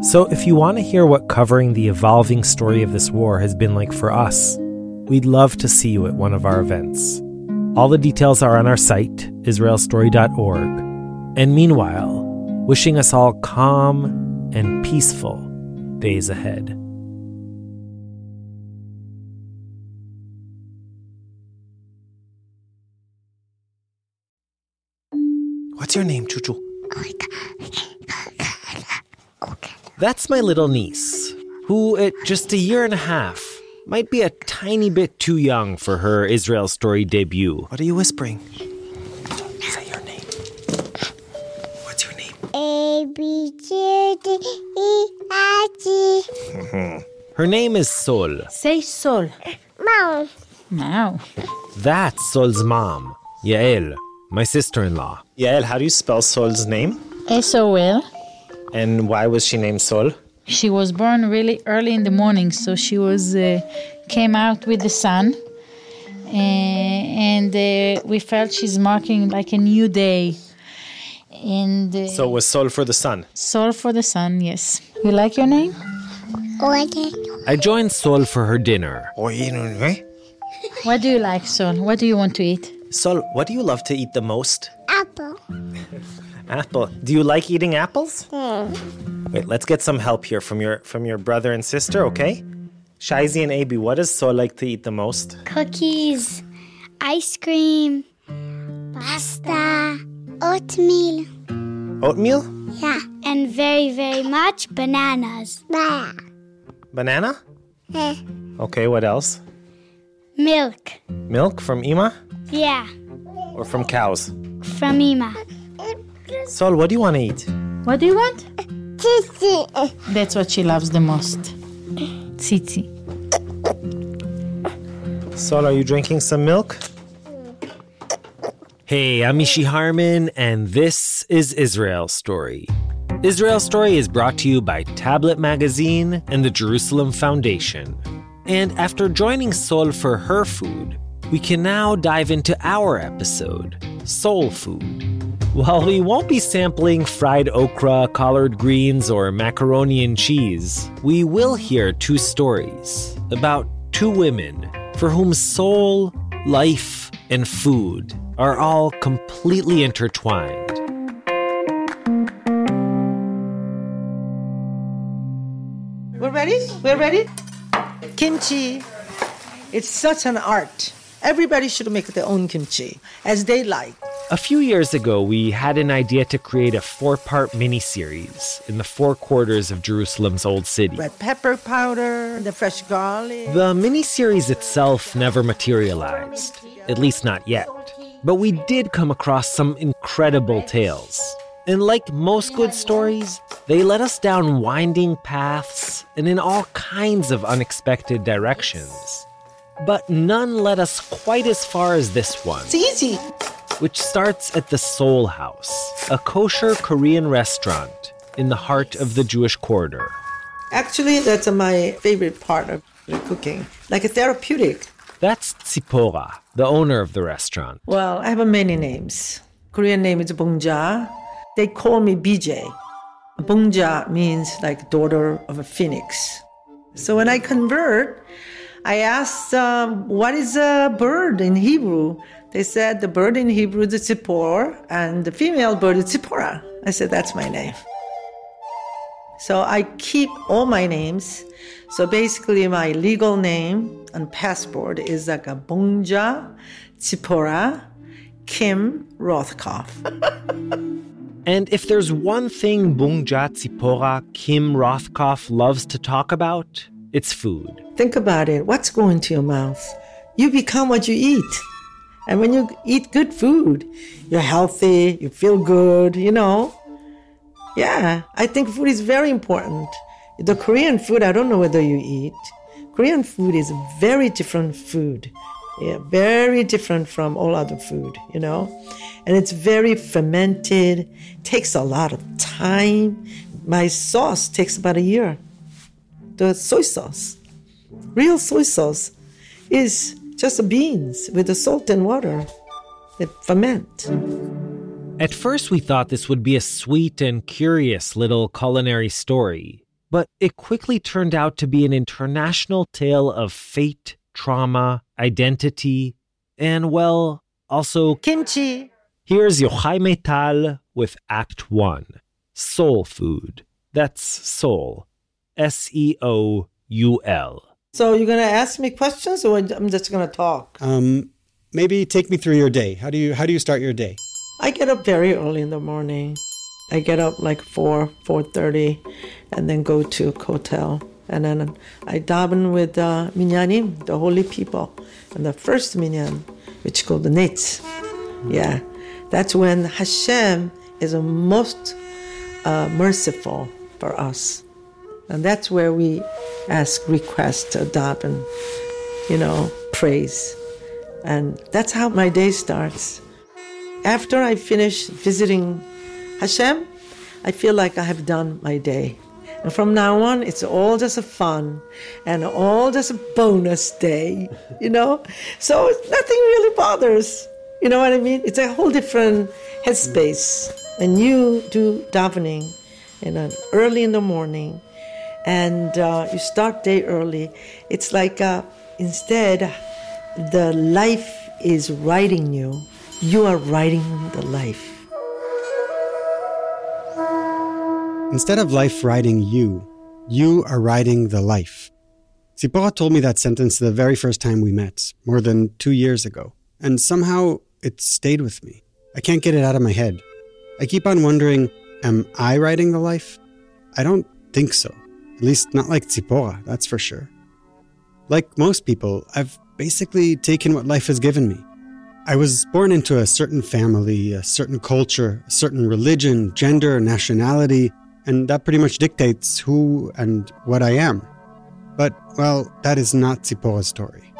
So, if you want to hear what covering the evolving story of this war has been like for us, we'd love to see you at one of our events. All the details are on our site, israelstory.org. And meanwhile, wishing us all calm and peaceful days ahead. What's your name, Chuchu? That's my little niece, who, at just a year and a half, might be a tiny bit too young for her Israel Story debut. What are you whispering? Say your name. What's your name? A B C D E F G. Her name is Sol. Say Sol. Mom. Now. That's Sol's mom, Yael, my sister in law. Yael, how do you spell Sol's name? S O L. And why was she named Sol? She was born really early in the morning, so she was uh, came out with the sun, uh, and uh, we felt she's marking like a new day. And uh, So it was Sol for the sun. Sol for the sun, yes. You like your name? Order. I joined Sol for her dinner. What do you like, Sol? What do you want to eat? Sol, what do you love to eat the most? Apple. Apple. Do you like eating apples? Hmm. Wait, let's get some help here from your from your brother and sister, okay? Shaizi and Abi, what does Sol like to eat the most? Cookies. Ice cream. Pasta. Oatmeal. Oatmeal? Yeah. And very, very much bananas. Bah. Banana? Eh. Okay, what else? Milk. Milk from Ima Yeah. or from cows? From Ima. Sol, what do you want to eat? What do you want? Titi. That's what she loves the most. Tzitzi. Sol, are you drinking some milk? Hey, I'm Mishy Harman, and this is Israel Story. Israel Story is brought to you by Tablet Magazine and the Jerusalem Foundation. And after joining Sol for her food, we can now dive into our episode, Soul Food. While we won't be sampling fried okra, collard greens, or macaroni and cheese, we will hear two stories about two women for whom soul, life, and food are all completely intertwined. We're ready? We're ready? Kimchi. It's such an art. Everybody should make their own kimchi as they like. A few years ago, we had an idea to create a four part miniseries in the four quarters of Jerusalem's Old City. Red pepper powder, the fresh garlic. The miniseries itself never materialized, at least not yet. But we did come across some incredible tales. And like most good stories, they led us down winding paths and in all kinds of unexpected directions. But none led us quite as far as this one, It's easy. which starts at the Soul House, a kosher Korean restaurant in the heart of the Jewish quarter. Actually, that's my favorite part of the cooking, like a therapeutic. That's Tzipora, the owner of the restaurant. Well, I have many names. Korean name is Bongja. They call me BJ. Bongja means like daughter of a phoenix. So when I convert, I asked, um, what is a bird in Hebrew? They said the bird in Hebrew is Tzipor, and the female bird is Tzipora. I said, that's my name. So I keep all my names. So basically, my legal name and passport is like a Tzipora Kim Rothkopf. And if there's one thing Bungja Tzipora Kim Rothkopf loves to talk about, it's food. Think about it. What's going to your mouth? You become what you eat. And when you eat good food, you're healthy, you feel good, you know. Yeah, I think food is very important. The Korean food, I don't know whether you eat. Korean food is very different food. Yeah, very different from all other food, you know. And it's very fermented, takes a lot of time. My sauce takes about a year. The soy sauce, real soy sauce, is just the beans with the salt and water that ferment. At first, we thought this would be a sweet and curious little culinary story, but it quickly turned out to be an international tale of fate, trauma, identity, and, well, also Kimchi. Here's Yochai Maital with Act 1 Soul Food. That's soul. S E O U L. So you're gonna ask me questions, or I'm just gonna talk? Um, maybe take me through your day. How do you how do you start your day? I get up very early in the morning. I get up like four, four thirty, and then go to a hotel, and then I daven with uh, minyanim, the holy people, and the first minyan, which called the netz. Yeah, that's when Hashem is most uh, merciful for us, and that's where we ask, request, uh, daven, you know, praise, and that's how my day starts. After I finish visiting Hashem, I feel like I have done my day. And from now on, it's all just a fun and all just a bonus day, you know? So nothing really bothers. You know what I mean? It's a whole different headspace. And you do davening in an early in the morning and uh, you start day early. It's like uh, instead, the life is writing you, you are writing the life. Instead of life writing you, you are writing the life. Zipporah told me that sentence the very first time we met, more than two years ago, and somehow it stayed with me. I can't get it out of my head. I keep on wondering, am I writing the life? I don't think so. At least not like Zipporah, that's for sure. Like most people, I've basically taken what life has given me. I was born into a certain family, a certain culture, a certain religion, gender, nationality, and that pretty much dictates who and what I am. But, well, that is not Zipporah's story.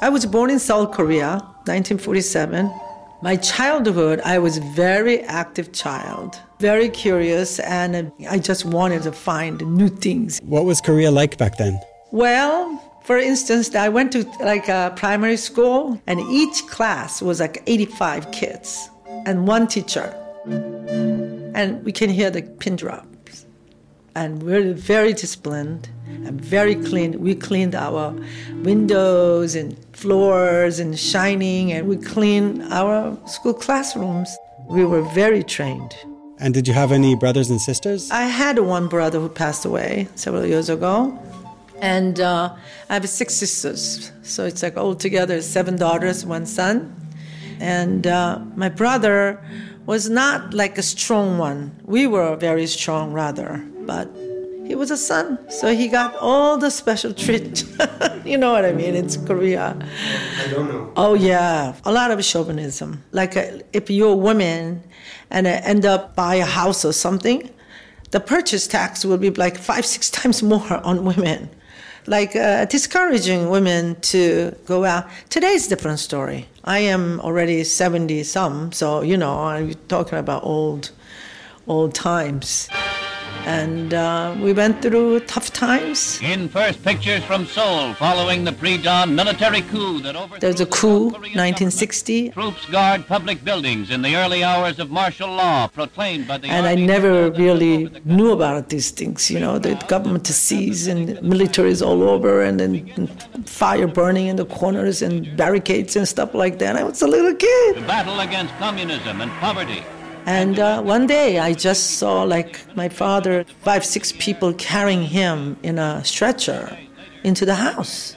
I was born in South Korea, 1947. My childhood, I was very active child, very curious, and I just wanted to find new things. What was Korea like back then? Well, for instance, I went to like a primary school, and each class was like 85 kids and one teacher. And we can hear the pin drops. And we're very disciplined and very clean. We cleaned our windows and floors and shining, and we cleaned our school classrooms. We were very trained. And did you have any brothers and sisters? I had one brother who passed away several years ago, and uh, I have six sisters. So it's like all together seven daughters, one son. And uh, my brother was not like a strong one. We were very strong, rather, but he was a son, so he got all the special treat. you know what I mean? It's Korea. I don't know. Oh yeah, a lot of chauvinism. Like uh, if you're a woman and uh, end up buy a house or something, the purchase tax will be like five, six times more on women. Like uh, discouraging women to go out. Today's different story. I am already seventy some, so you know I'm talking about old, old times and uh, we went through tough times. In first pictures from Seoul, following the pre-dawn military coup that overthrew There's a coup, 1960, government. Troops guard public buildings in the early hours of martial law proclaimed by the and I never really knew about these things. You know, the government sees and militaries all over, and then fire burning in the corners and barricades and stuff like that. I was a little kid. to battle against communism and poverty. And uh, one day I just saw like my father, five, six people carrying him in a stretcher into the house.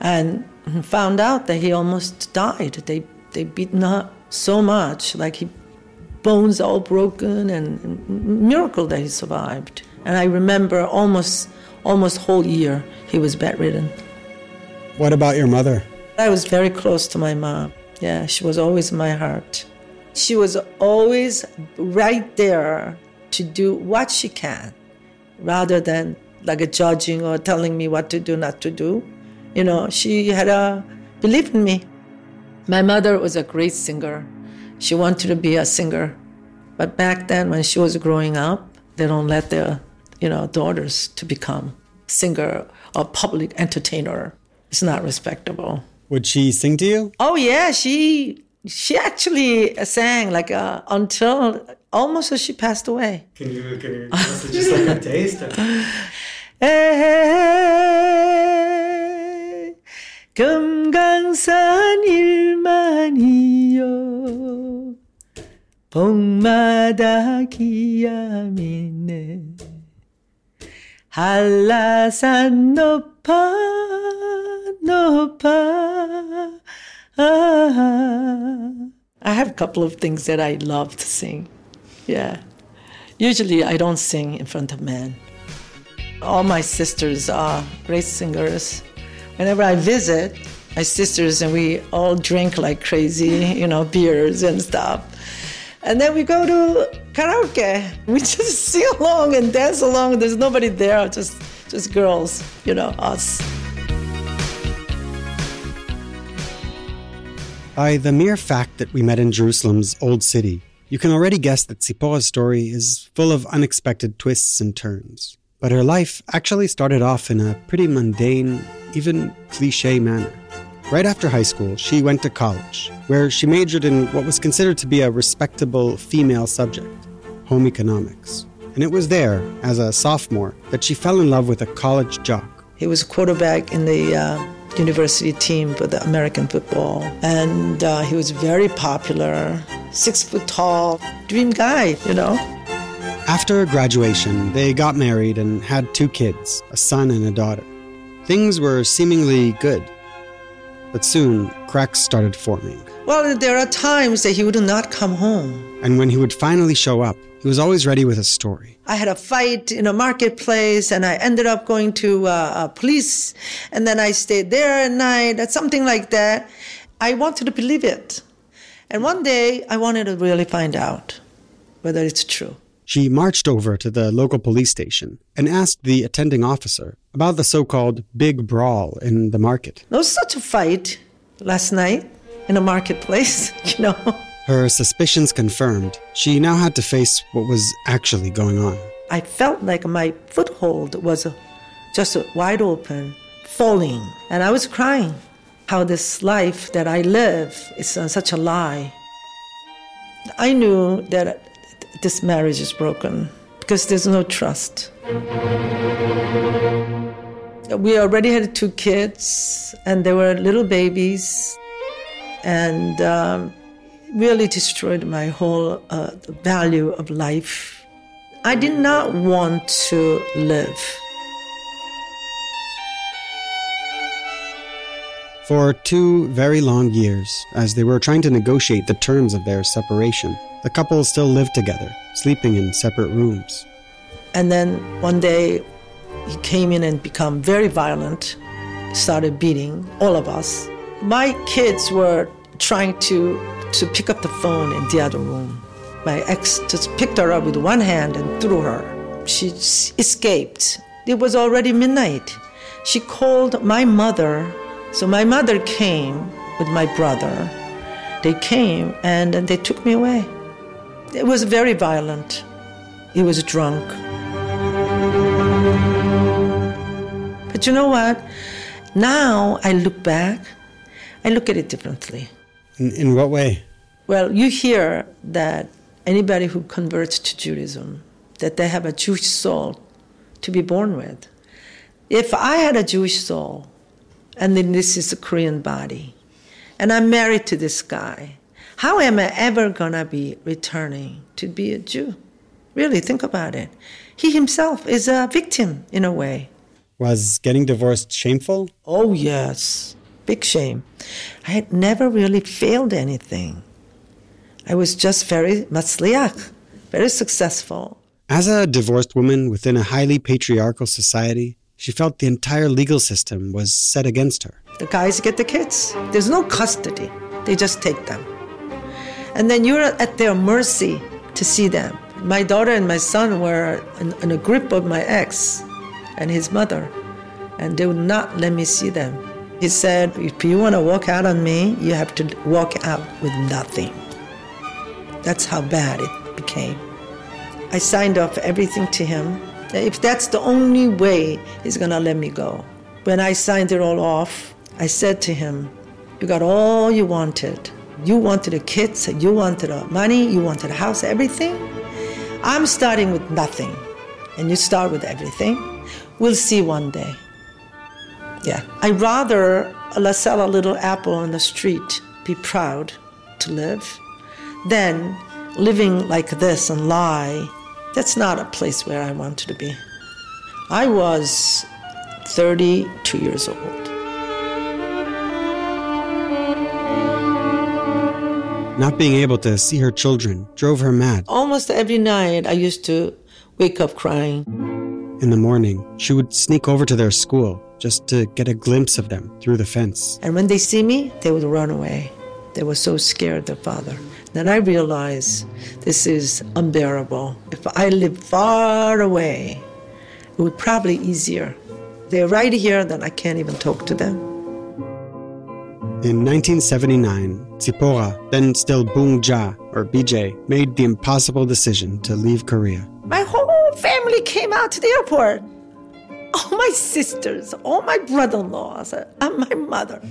And found out that he almost died. They, they beaten up so much, like he bones all broken and, and miracle that he survived. And I remember almost, almost whole year he was bedridden. What about your mother? I was very close to my mom. Yeah, she was always in my heart. She was always right there to do what she can rather than like a judging or telling me what to do, not to do. You know, she had a belief in me. My mother was a great singer. She wanted to be a singer. But back then when she was growing up, they don't let their, you know, daughters to become singer or public entertainer. It's not respectable. Would she sing to you? Oh yeah, she she actually sang like uh, until almost as she passed away. Can you, can you give us just like a taste? 에이, 금강산 일만이요 봄마다 기암이네 한라산 높아 높아 아. I have a couple of things that I love to sing. Yeah. Usually I don't sing in front of men. All my sisters are great singers. Whenever I visit my sisters and we all drink like crazy, you know, beers and stuff. And then we go to karaoke. We just sing along and dance along. There's nobody there, just just girls, you know, us. By the mere fact that we met in Jerusalem's Old City, you can already guess that Tzipporah's story is full of unexpected twists and turns. But her life actually started off in a pretty mundane, even cliche manner. Right after high school, she went to college, where she majored in what was considered to be a respectable female subject home economics. And it was there, as a sophomore, that she fell in love with a college jock. He was a quarterback in the uh, university team for the American football, and uh, he was very popular, six foot tall, dream guy, you know. After graduation, they got married and had two kids, a son and a daughter. Things were seemingly good. But soon, cracks started forming. Well, there are times that he would not come home. And when he would finally show up, he was always ready with a story. I had a fight in a marketplace, and I ended up going to uh, police, and then I stayed there at night, or something like that. I wanted to believe it. And one day, I wanted to really find out whether it's true. She marched over to the local police station and asked the attending officer about the so called big brawl in the market. There was such a fight last night in a marketplace, you know. Her suspicions confirmed, she now had to face what was actually going on. I felt like my foothold was just wide open, falling, and I was crying. How this life that I live is such a lie. I knew that this marriage is broken because there's no trust. We already had two kids, and they were little babies, and um, really destroyed my whole uh, value of life. I did not want to live. For two very long years, as they were trying to negotiate the terms of their separation, the couple still lived together, sleeping in separate rooms. And then one day, he came in and became very violent, started beating all of us. My kids were trying to to pick up the phone in the other room. My ex just picked her up with one hand and threw her. She escaped. It was already midnight. She called my mother. So my mother came with my brother. They came and, and they took me away. It was very violent. He was drunk. But you know what? Now I look back, I look at it differently. In, in what way? Well, you hear that anybody who converts to Judaism, that they have a Jewish soul to be born with. If I had a Jewish soul, and then this is a Korean body, and I'm married to this guy, how am I ever gonna be returning to be a Jew? Really, think about it. He himself is a victim in a way. Was getting divorced shameful? Oh, yes. Big shame. I had never really failed anything. I was just very matzliach, very successful. As a divorced woman within a highly patriarchal society, she felt the entire legal system was set against her. The guys get the kids. There's no custody. They just take them. And then you're at their mercy to see them. My daughter and my son were in, in a grip of my ex and his mother, and they would not let me see them. He said, If you want to walk out on me, you have to walk out with nothing. That's how bad it became. I signed off everything to him. If that's the only way he's gonna let me go. When I signed it all off, I said to him, You got all you wanted. You wanted the kids, you wanted the money, you wanted the house, everything. I'm starting with nothing, and you start with everything. We'll see one day. Yeah. I'd rather sell a little apple on the street, be proud to live, than living like this and lie. That's not a place where I wanted to be. I was 32 years old. Not being able to see her children drove her mad. Almost every night, I used to wake up crying. In the morning, she would sneak over to their school just to get a glimpse of them through the fence. And when they see me, they would run away. They were so scared, their father. Then I realize this is unbearable. If I live far away, it would probably be easier. They're right here, then I can't even talk to them. In 1979, Tzipora, then still Bung Ja, or BJ, made the impossible decision to leave Korea. My whole family came out to the airport. All my sisters, all my brother in laws, and my mother.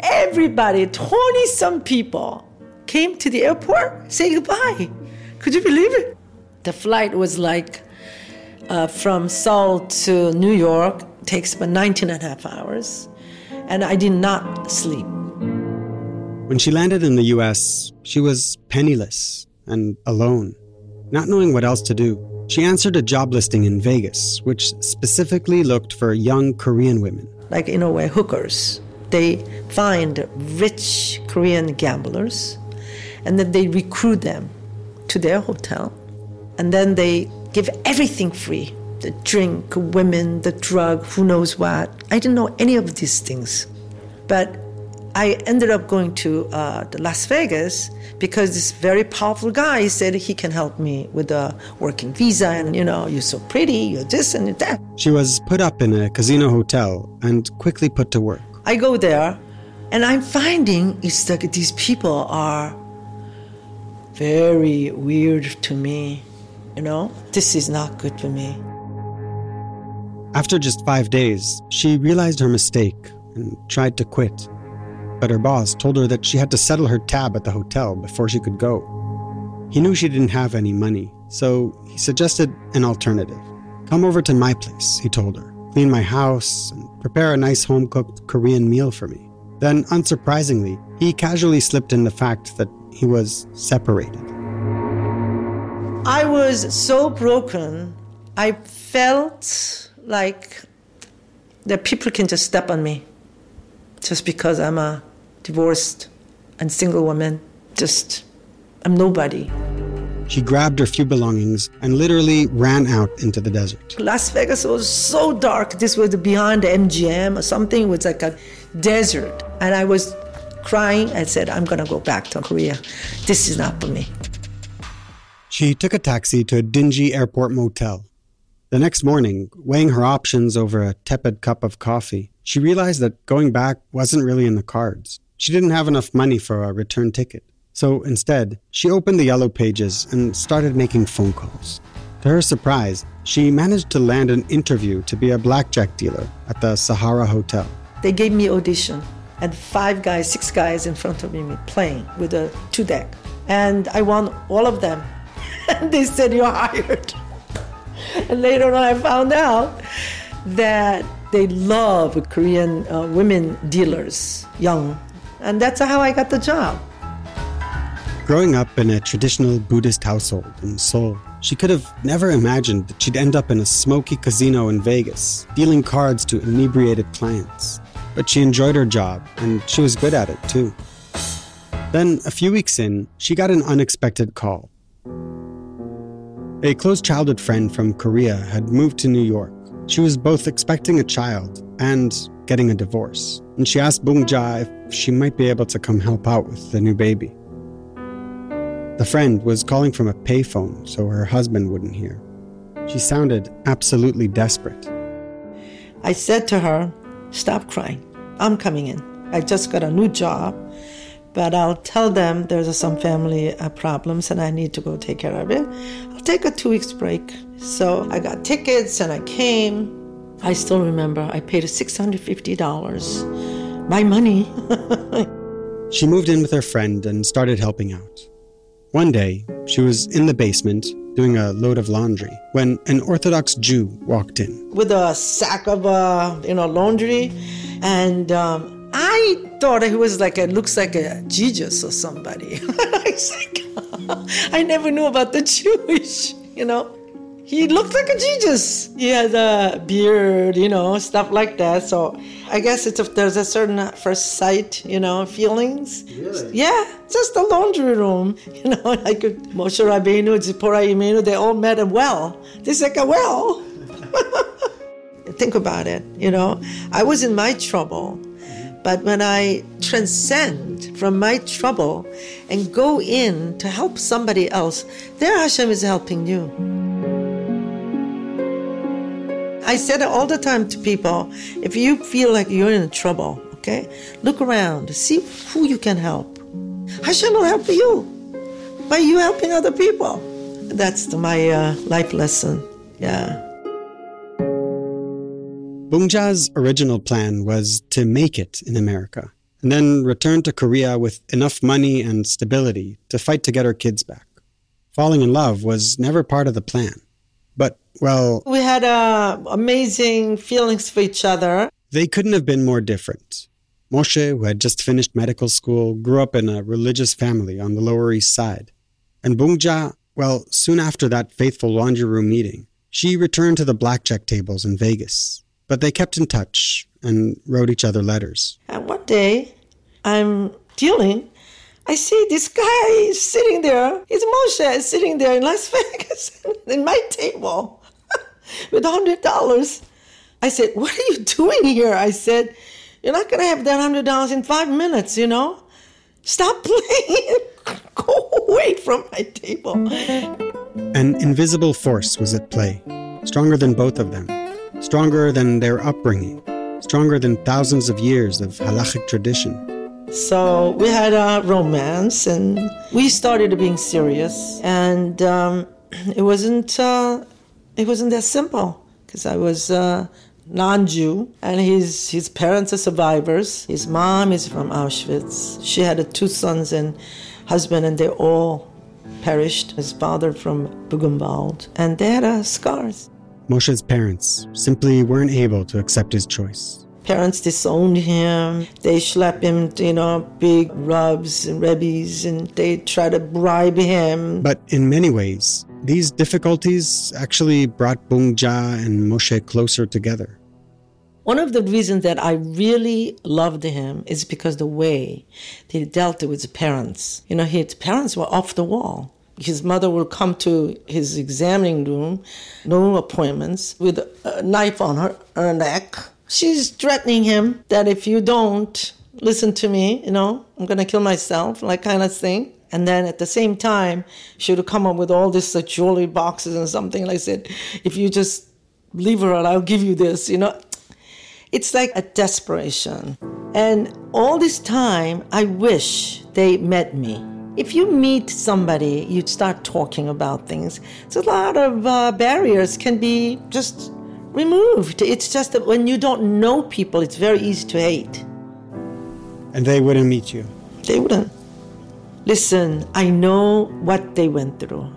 Everybody, 20 some people, came to the airport, say goodbye. Could you believe it? The flight was like uh, from Seoul to New York, takes about 19 and a half hours, and I did not sleep. When she landed in the US, she was penniless and alone. Not knowing what else to do, she answered a job listing in Vegas, which specifically looked for young Korean women. Like, in a way, hookers. They find rich Korean gamblers and then they recruit them to their hotel. And then they give everything free the drink, women, the drug, who knows what. I didn't know any of these things. But I ended up going to uh, Las Vegas because this very powerful guy said he can help me with a working visa. And, you know, you're so pretty, you're this and you're that. She was put up in a casino hotel and quickly put to work. I go there and I'm finding it's like these people are very weird to me. You know, this is not good for me. After just five days, she realized her mistake and tried to quit. But her boss told her that she had to settle her tab at the hotel before she could go. He knew she didn't have any money, so he suggested an alternative. Come over to my place, he told her. Clean my house and prepare a nice home cooked Korean meal for me. Then, unsurprisingly, he casually slipped in the fact that he was separated. I was so broken. I felt like that people can just step on me just because I'm a divorced and single woman. Just, I'm nobody. She grabbed her few belongings and literally ran out into the desert. Las Vegas was so dark. This was beyond MGM or something. It was like a desert. And I was crying. I said, I'm going to go back to Korea. This is not for me. She took a taxi to a dingy airport motel. The next morning, weighing her options over a tepid cup of coffee, she realized that going back wasn't really in the cards. She didn't have enough money for a return ticket. So instead, she opened the yellow pages and started making phone calls. To her surprise, she managed to land an interview to be a blackjack dealer at the Sahara Hotel. They gave me audition, and five guys, six guys in front of me playing with a two deck. And I won all of them. and they said, You're hired. and later on, I found out that they love Korean uh, women dealers, young. And that's how I got the job. Growing up in a traditional Buddhist household in Seoul, she could have never imagined that she'd end up in a smoky casino in Vegas, dealing cards to inebriated clients. But she enjoyed her job, and she was good at it too. Then, a few weeks in, she got an unexpected call. A close childhood friend from Korea had moved to New York. She was both expecting a child and getting a divorce, and she asked Bungja if she might be able to come help out with the new baby. The friend was calling from a payphone so her husband wouldn't hear. She sounded absolutely desperate. I said to her, Stop crying. I'm coming in. I just got a new job, but I'll tell them there's some family uh, problems and I need to go take care of it. I'll take a two weeks break. So I got tickets and I came. I still remember I paid $650. My money. she moved in with her friend and started helping out. One day, she was in the basement doing a load of laundry when an Orthodox Jew walked in. With a sack of, uh, you know, laundry. And um, I thought he was like, it looks like a Jesus or somebody. I like, I never knew about the Jewish, you know. He looked like a Jesus. He had a beard, you know, stuff like that. So I guess it's if there's a certain first sight, you know, feelings. Really? Yeah, just a laundry room. You know, like Moshe Rabbeinu, Zipporah Imenu, they all met him well. This is like a well. Think about it, you know. I was in my trouble. But when I transcend from my trouble and go in to help somebody else, there Hashem is helping you. I said it all the time to people if you feel like you're in trouble, okay, look around, see who you can help. Hashem will help you by you helping other people. That's my uh, life lesson. Yeah. Bungja's original plan was to make it in America and then return to Korea with enough money and stability to fight to get her kids back. Falling in love was never part of the plan. But, well. We had uh, amazing feelings for each other. They couldn't have been more different. Moshe, who had just finished medical school, grew up in a religious family on the Lower East Side. And Bungja, well, soon after that faithful laundry room meeting, she returned to the blackjack tables in Vegas. But they kept in touch and wrote each other letters. And one day, I'm dealing I see this guy sitting there. It's Moshe sitting there in Las Vegas in my table with a hundred dollars. I said, "What are you doing here?" I said, "You're not gonna have that hundred dollars in five minutes, you know. Stop playing. Go away from my table." An invisible force was at play, stronger than both of them, stronger than their upbringing, stronger than thousands of years of halachic tradition. So we had a romance, and we started being serious. And um, it wasn't uh, it wasn't that simple because I was uh, non-Jew, and his his parents are survivors. His mom is from Auschwitz. She had two sons and husband, and they all perished. His father from Buchenwald, and they had uh, scars. Moshe's parents simply weren't able to accept his choice. Parents disowned him. They schlep him, you know, big rubs and rebbies, and they try to bribe him. But in many ways, these difficulties actually brought Bungja and Moshe closer together. One of the reasons that I really loved him is because the way they dealt with his parents. You know, his parents were off the wall. His mother would come to his examining room, no appointments, with a knife on her, her neck. She's threatening him that if you don't listen to me, you know, I'm going to kill myself, like kind of thing. And then at the same time, she would come up with all this jewelry boxes and something. Like I said, if you just leave her I'll give you this, you know. It's like a desperation. And all this time, I wish they met me. If you meet somebody, you start talking about things. So a lot of uh, barriers can be just removed. It's just that when you don't know people, it's very easy to hate. And they wouldn't meet you. They wouldn't. Listen, I know what they went through.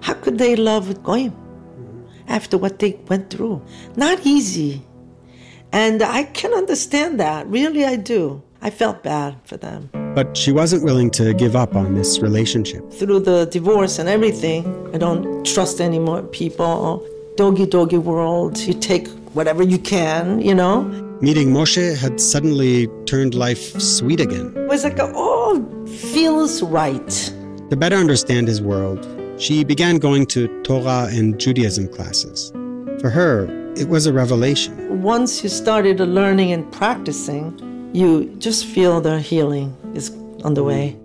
How could they love Goyim after what they went through? Not easy. And I can understand that. Really, I do. I felt bad for them. But she wasn't willing to give up on this relationship. Through the divorce and everything, I don't trust any more people. Doggy doggy world, you take whatever you can, you know? Meeting Moshe had suddenly turned life sweet again. It was like, oh, feels right. To better understand his world, she began going to Torah and Judaism classes. For her, it was a revelation. Once you started learning and practicing, you just feel the healing is on the way.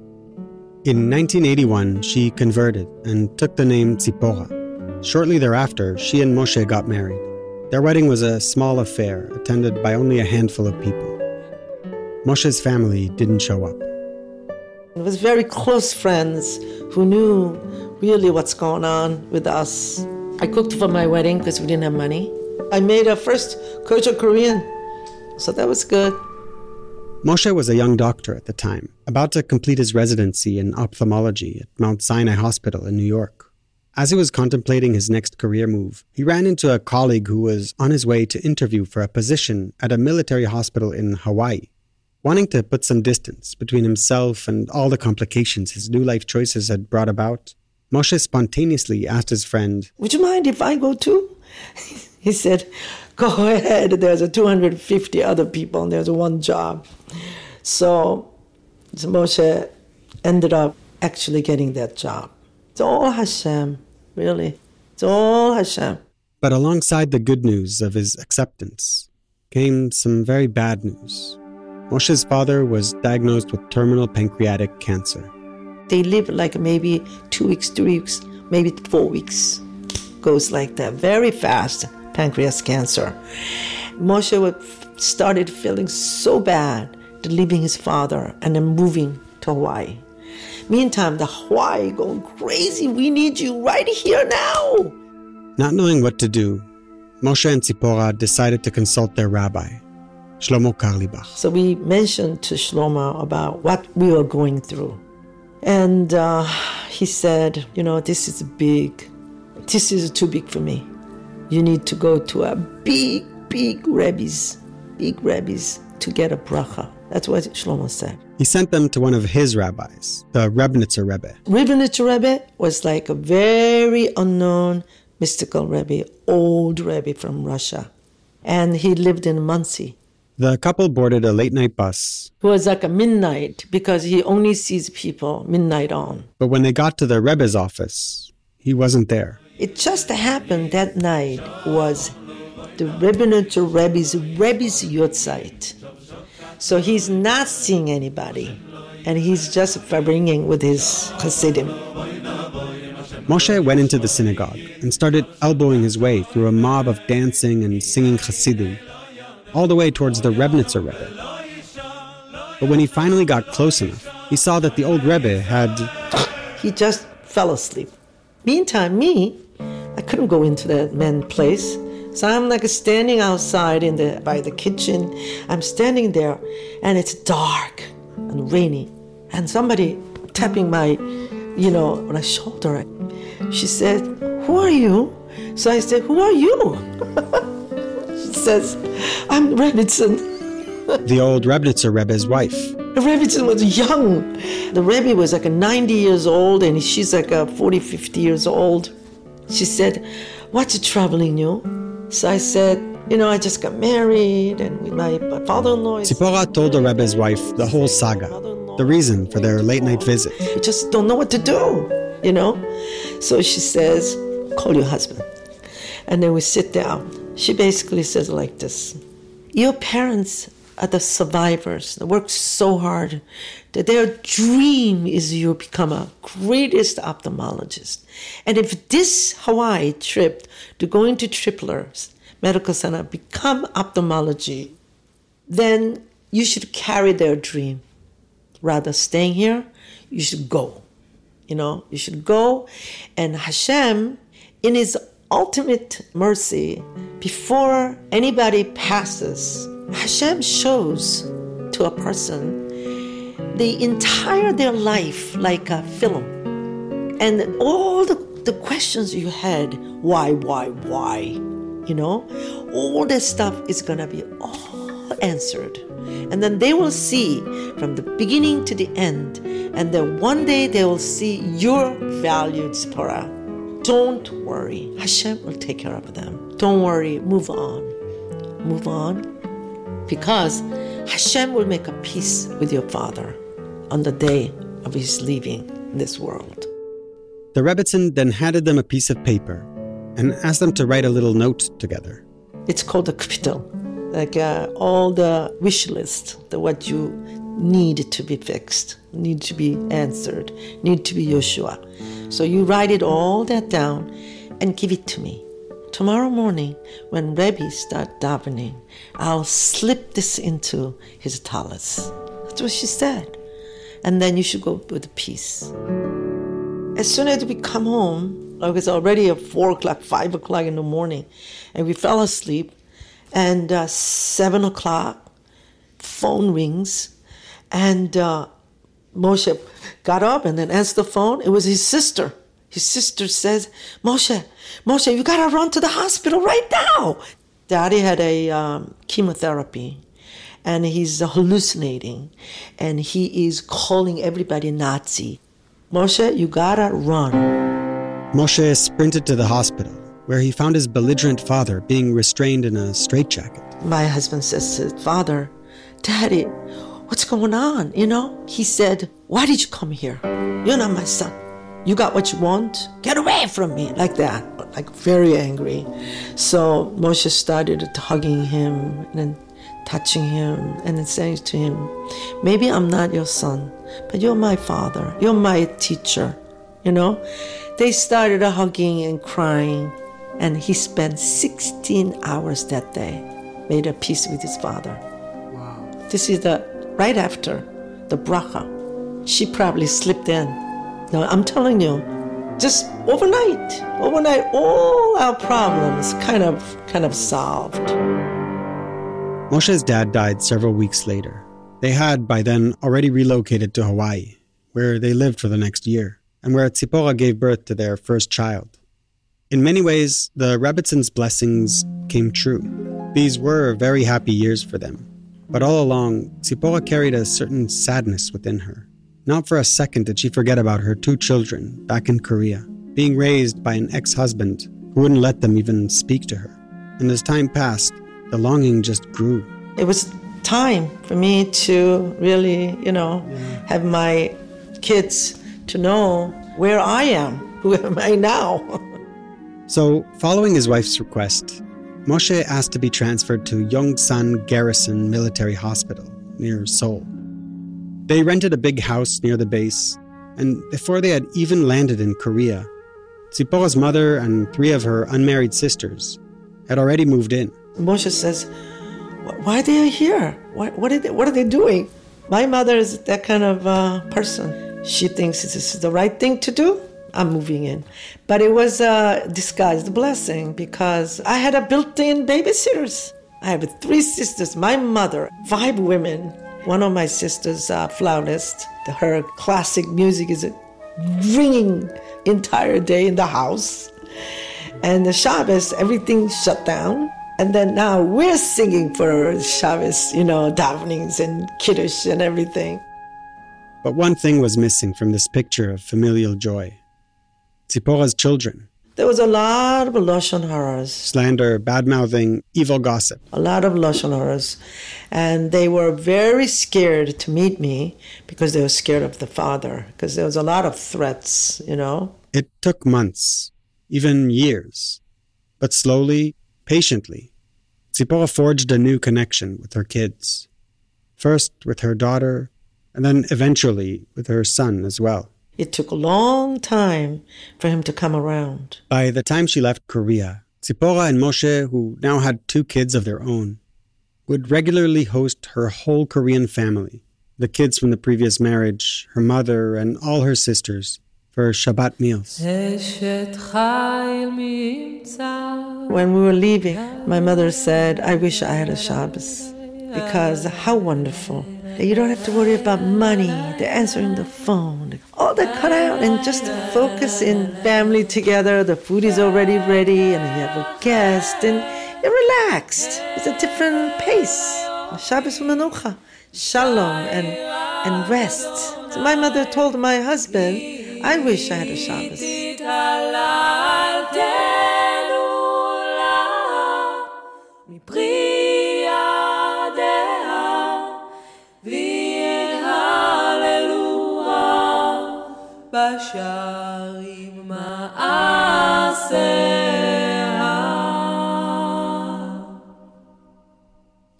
In 1981, she converted and took the name Tzipora. Shortly thereafter, she and Moshe got married. Their wedding was a small affair, attended by only a handful of people. Moshe's family didn't show up. It was very close friends who knew really what's going on with us. I cooked for my wedding because we didn't have money. I made a first kosher Korean, so that was good. Moshe was a young doctor at the time, about to complete his residency in ophthalmology at Mount Sinai Hospital in New York. As he was contemplating his next career move, he ran into a colleague who was on his way to interview for a position at a military hospital in Hawaii. Wanting to put some distance between himself and all the complications his new life choices had brought about, Moshe spontaneously asked his friend, Would you mind if I go too? he said, Go ahead. There's a 250 other people and there's one job. So, so Moshe ended up actually getting that job. It's all Hashem, really. It's all Hashem. But alongside the good news of his acceptance came some very bad news. Moshe's father was diagnosed with terminal pancreatic cancer. They live like maybe two weeks, three weeks, maybe four weeks. Goes like that, very fast, pancreas cancer. Moshe would- started feeling so bad leaving his father and then moving to Hawaii. Meantime, the Hawaii going crazy. We need you right here now. Not knowing what to do, Moshe and Tzipora decided to consult their rabbi, Shlomo Carlebach. So we mentioned to Shlomo about what we were going through. And uh, he said, You know, this is big. This is too big for me. You need to go to a big, big rabbis, big rabbis to get a bracha. That's what Shlomo said. He sent them to one of his rabbis, the Ribnitzer Rebbe. Ribnitzer Rebbe was like a very unknown mystical Rebbe, old Rebbe from Russia. And he lived in Monsey. The couple boarded a late night bus, It was like a midnight because he only sees people midnight on. but when they got to the Rebbe's office, he wasn't there. It just happened that night was the Rebbeinu Rebbe's Rebbe's Yahrzeit. So he's not seeing anybody, and he's just bringing with his Hasidim. Moshe went into the synagogue and started elbowing his way through a mob of dancing and singing Hasidim, all the way towards the Ribnitzer Rebbe. But when he finally got close enough, he saw that the old Rebbe had He just fell asleep. Meantime, me, I couldn't go into that man's place. So I'm like standing outside in the by the kitchen. I'm standing there and it's dark and rainy. And somebody tapping my, you know, on my shoulder. She said, Who are you? So I said, Who are you? she says, I'm Rebbetzin. the old Ribnitzer Rebbe's wife. The Rebbe was young. The Rebbe was like a 90 years old, and she's like a 40, 50 years old. She said, What's troubling you? So I said, You know, I just got married, and we like my father in law is. Tzipora told the Rebbe's wife the whole saga, the reason for their late night visit. We just don't know what to do, you know? So she says, Call your husband. And then we sit down. She basically says like this Your parents are the survivors. that work so hard that their dream is you become a greatest ophthalmologist. And if this Hawaii trip to going to Tripler Medical Center become ophthalmology, then you should carry their dream. Rather staying here, you should go. You know, you should go. And Hashem, in his ultimate mercy, before anybody passes, Hashem shows to a person the entire their life like a film. And all the, the questions you had, why, why, why, you know, all that stuff is gonna be all answered. And then they will see from the beginning to the end. And then one day they will see your valued Tzipora. Don't worry. Hashem will take care of them. Don't worry. Move on. Move on. Because Hashem will make a peace with your father on the day of his leaving this world. The Rebbetzin then handed them a piece of paper and asked them to write a little note together. It's called a kapitel, like uh, all the wish list, the what you need to be fixed, need to be answered, need to be Yeshua. So you write it all that down and give it to me. Tomorrow morning, when Rebbe start davening, I'll slip this into his talis. That's what she said. And then you should go with peace. As soon as we come home, it was already at four o'clock, five o'clock in the morning, and we fell asleep. And uh, seven o'clock, phone rings, and uh, Moshe got up and then answered the phone. It was his sister. His sister says, Moshe, Moshe, you gotta run to the hospital right now. Daddy had a um, chemotherapy and he's hallucinating and he is calling everybody Nazi. Moshe, you gotta run. Moshe sprinted to the hospital, where he found his belligerent father being restrained in a straitjacket. My husband says to Father, Daddy, what's going on? You know? He said, Why did you come here? You're not my son. You got what you want? Get away from me. Like that. Like very angry. So Moshe started hugging him and touching him and then saying to him, Maybe I'm not your son, but you're my father. You're my teacher. You know? They started hugging and crying. And he spent 16 hours that day, made a peace with his father. Wow. This is the right after the bracha. She probably slipped in. No, I'm telling you, just overnight, overnight, all our problems kind of kind of solved. Moshe's dad died several weeks later. They had, by then, already relocated to Hawaii, where they lived for the next year, and where Tzipora gave birth to their first child. In many ways, the Rebbetzins' blessings came true. These were very happy years for them. But all along, Tzipora carried a certain sadness within her. Not for a second did she forget about her two children back in Korea, being raised by an ex husband who wouldn't let them even speak to her. And as time passed, the longing just grew. It was time for me to really, you know, yeah. have my kids to know where I am. Who am I now? so, following his wife's request, Moshe asked to be transferred to Yongsan Garrison Military Hospital near Seoul. They rented a big house near the base, and before they had even landed in Korea, Tzipora's mother and three of her unmarried sisters had already moved in. Moshe says, Why are they here? What, what, are, they, what are they doing? My mother is that kind of uh, person. She thinks this is the right thing to do. I'm moving in. But it was a disguised blessing because I had a built in babysitters. I have three sisters, my mother, five women. One of my sisters, uh, flautist, her classic music is ringing entire day in the house. And the Shabbos, everything shut down And then now we're singing for Shabbos, you know, davenings and kiddush and everything. But one thing was missing from this picture of familial joy. Tzipora's children. There was a lot of Lashon Haras. Slander, bad-mouthing, evil gossip. A lot of Lashon Haras. And they were very scared to meet me because they were scared of the father, because there was a lot of threats, you know. It took months, even years. But slowly, patiently, Tzipora forged a new connection with her kids. First with her daughter, and then eventually with her son as well. It took a long time for him to come around. By the time she left Korea, Tzipora and Moshe, who now had two kids of their own, would regularly host her whole Korean family, the kids from the previous marriage, her mother, and all her sisters, for Shabbat meals. When we were leaving, my mother said, I wish I had a Shabbos because how wonderful. that You don't have to worry about money, the answering the phone, all that cut out and just focus in family together. The food is already ready and you have a guest and you're relaxed. It's a different pace. Shabbos Menucha, Shalom and, and rest. So my mother told my husband, I wish I had a Shabbos.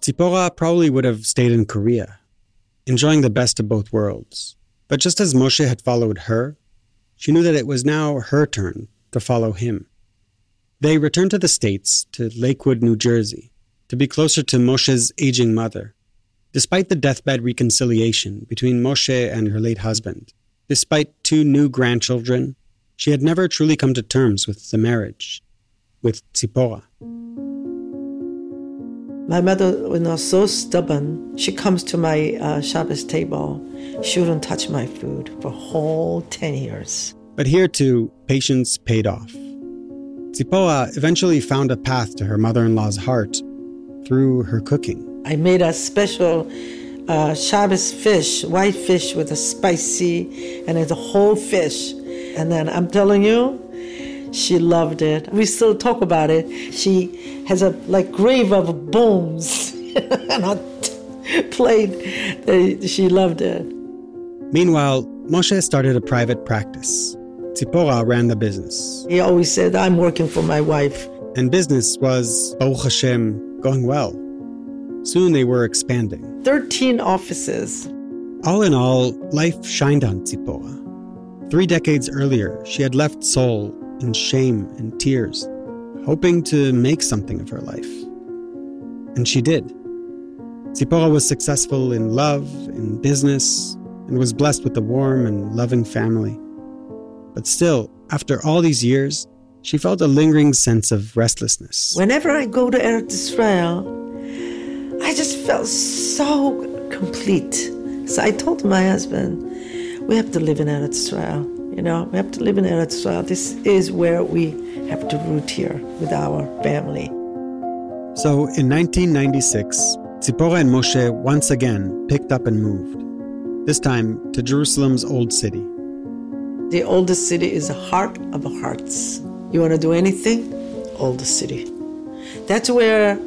Tzipora probably would have stayed in Korea, enjoying the best of both worlds. But just as Moshe had followed her, she knew that it was now her turn to follow him. They returned to the States, to Lakewood, New Jersey, to be closer to Moshe's aging mother. Despite the deathbed reconciliation between Moshe and her late husband, despite two new grandchildren, she had never truly come to terms with the marriage, with Tzipora. My mother was so stubborn. She comes to my uh, Shabbos table. She wouldn't touch my food for whole 10 years. But here too, patience paid off. Tzipora eventually found a path to her mother in law's heart through her cooking. I made a special uh, Shabbos fish, white fish with a spicy, and it's a whole fish. And then I'm telling you, she loved it. We still talk about it. She has a like grave of bones on a plate. She loved it. Meanwhile, Moshe started a private practice. Tzipora ran the business. He always said, I'm working for my wife. And business was, Baruch Hashem, going well. Soon they were expanding. 13 offices. All in all, life shined on Tzipora. Three decades earlier, she had left Seoul in shame and tears, hoping to make something of her life. And she did. Tzipora was successful in love, in business, and was blessed with a warm and loving family. But still, after all these years, she felt a lingering sense of restlessness. Whenever I go to Eretz Israel, I just felt so complete. So I told my husband, we have to live in Eretz Israel. You know, we have to live in Eretz Israel. This is where we have to root here with our family. So in 1996, Tzipora and Moshe once again picked up and moved, this time to Jerusalem's Old City. The oldest city is the heart of hearts. You want to do anything? Oldest city. That's where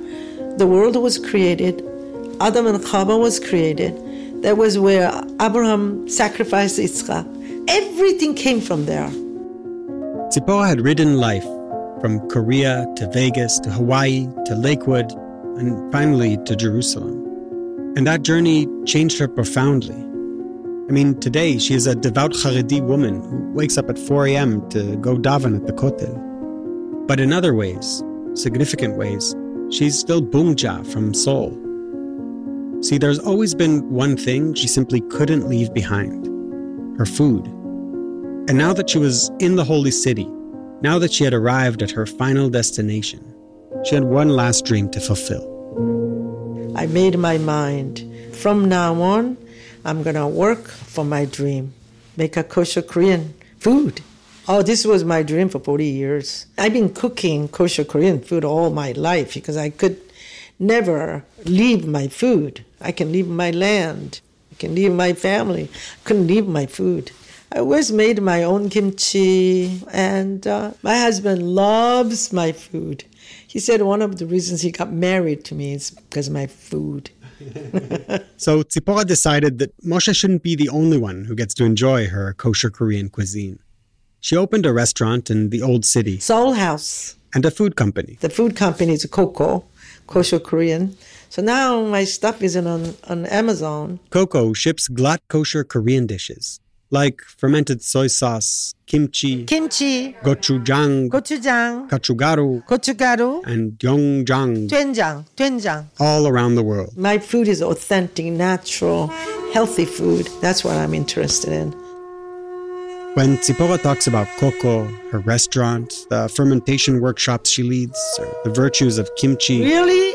the world was created, Adam and Chava was created. That was where Abraham sacrificed Yitzchak. Everything came from there. Tzipora had ridden life from Korea to Vegas to Hawaii to Lakewood and finally to Jerusalem. And that journey changed her profoundly. I mean, today she is a devout Haredi woman who wakes up at 4 a.m. to go daven at the Kotel. But in other ways, significant ways, she's still Bungja from Seoul. See, there's always been one thing she simply couldn't leave behind her food. And now that she was in the holy city, now that she had arrived at her final destination, she had one last dream to fulfill. I made my mind. From now on, I'm going to work for my dream. Make a kosher Korean food. Oh, this was my dream for 40 years. I've been cooking kosher Korean food all my life because I could never leave my food. I can leave my land. I can leave my family. I couldn't leave my food. I always made my own kimchi, and uh, my husband loves my food. He said one of the reasons he got married to me is because of my food. So Tzipora decided that Moshe shouldn't be the only one who gets to enjoy her kosher Korean cuisine. She opened a restaurant in the old city Soul House. and a food company. The food company is Coco, kosher Korean. So now my stuff is on, on Amazon. Coco ships glatt kosher Korean dishes like fermented soy sauce, kimchi, Kimchi, gochujang, gochujang, kachugaru, gochugaru, and doenjang doenjang, doenjang. all around the world. My food is authentic, natural, healthy food. That's what I'm interested in. When Tzipora talks about Coco, her restaurant, the fermentation workshops she leads, or the virtues of kimchi, Really,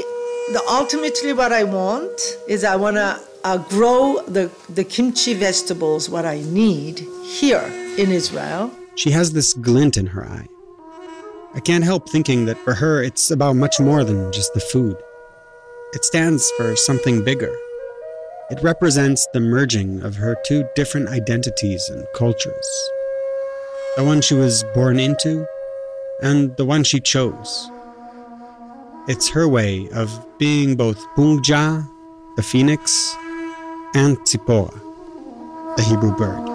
the ultimately what I want is I want to uh, grow the, the kimchi vegetables, what I need here in Israel. she has this glint in her eye. I can't help thinking that for her it's about much more than just the food. It stands for something bigger. It represents the merging of her two different identities and cultures the one she was born into, and the one she chose. It's her way of being both Pungja, the phoenix, and Tzipora, the Hebrew bird.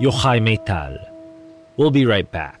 Yochai Maital. We'll be right back.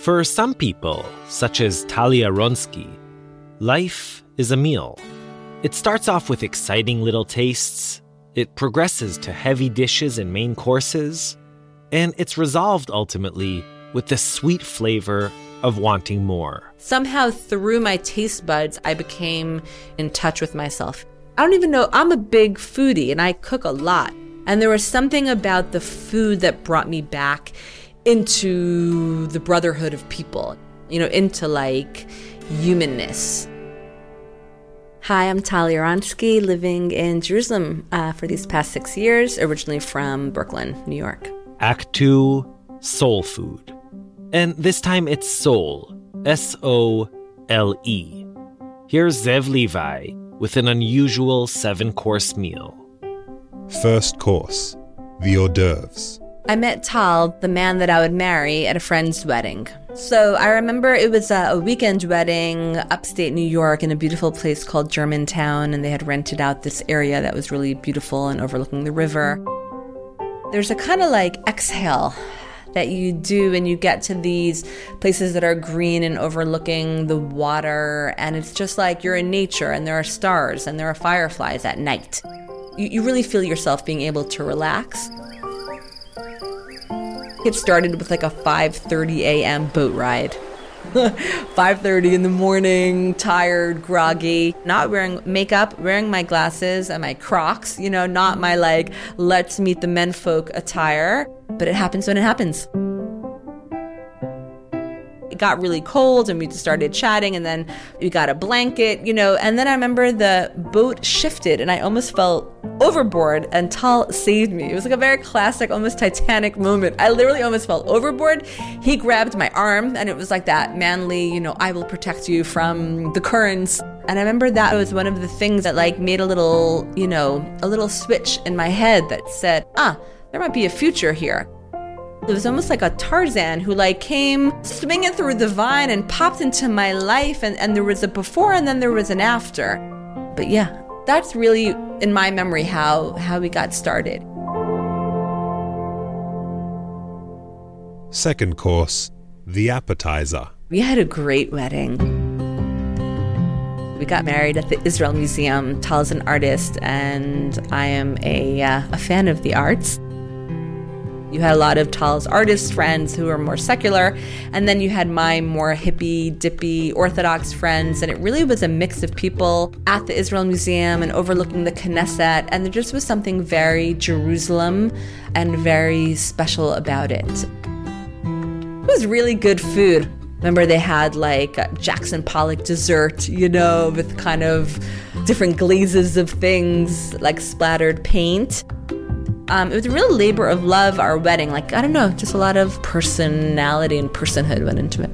For some people, such as Talia Ronsky, life is a meal. It starts off with exciting little tastes, it progresses to heavy dishes and main courses, and it's resolved ultimately with the sweet flavor of wanting more. Somehow, through my taste buds, I became in touch with myself. I don't even know, I'm a big foodie and I cook a lot. And there was something about the food that brought me back into the brotherhood of people, you know, into like humanness. Hi, I'm Talia Ronsky, living in Jerusalem uh, for these past six years, originally from Brooklyn, New York. Act 2 Soul Food. And this time it's soul. S O L E. Here's Zev Levi with an unusual seven course meal. First course the hors d'oeuvres. I met Tal, the man that I would marry, at a friend's wedding. So I remember it was a, weekend wedding upstate New York in a beautiful place called Germantown, and they had rented out this area that was really beautiful and overlooking the river. There's a kind of like exhale that you do when you get to these places that are green and overlooking the water, and it's just like you're in nature, and there are stars and there are fireflies at night. You, you really feel yourself being able to relax. It started with like a 5:30 a.m. boat ride. 5:30 in the morning, tired, groggy, not wearing makeup, wearing my glasses and my Crocs, you know, not my like let's meet the menfolk attire, but it happens when it happens. Got really cold and we just started chatting and then we got a blanket, you know, and then I remember the boat shifted and I almost fell overboard and Tal saved me. It was like a very classic, almost Titanic moment. I literally almost fell overboard. He grabbed my arm and it was like that manly, you know, I will protect you from the currents. And I remember that was one of the things that like made a little, you know, a little switch in my head that said, ah, there might be a future here. It was almost like a Tarzan who like came swinging through the vine and popped into my life and, and there was a before and then there was an after. But yeah, that's really in my memory how how we got started. Second course, the appetizer. We had a great wedding. We got married at the Israel Museum. Tal is an artist, and I am a, uh, a fan of the arts. You had a lot of Tal's artist friends who were more secular, and then you had my more hippie, dippy, Orthodox friends, and it really was a mix of people at the Israel Museum and overlooking the Knesset, and there just was something very Jerusalem and very special about it. It was really good food. Remember, they had like uh, Jackson Pollock dessert, you know, with kind of different glazes of things like splattered paint. Um, it was a real labor of love, our wedding. Like, I don't know, just a lot of personality and personhood went into it.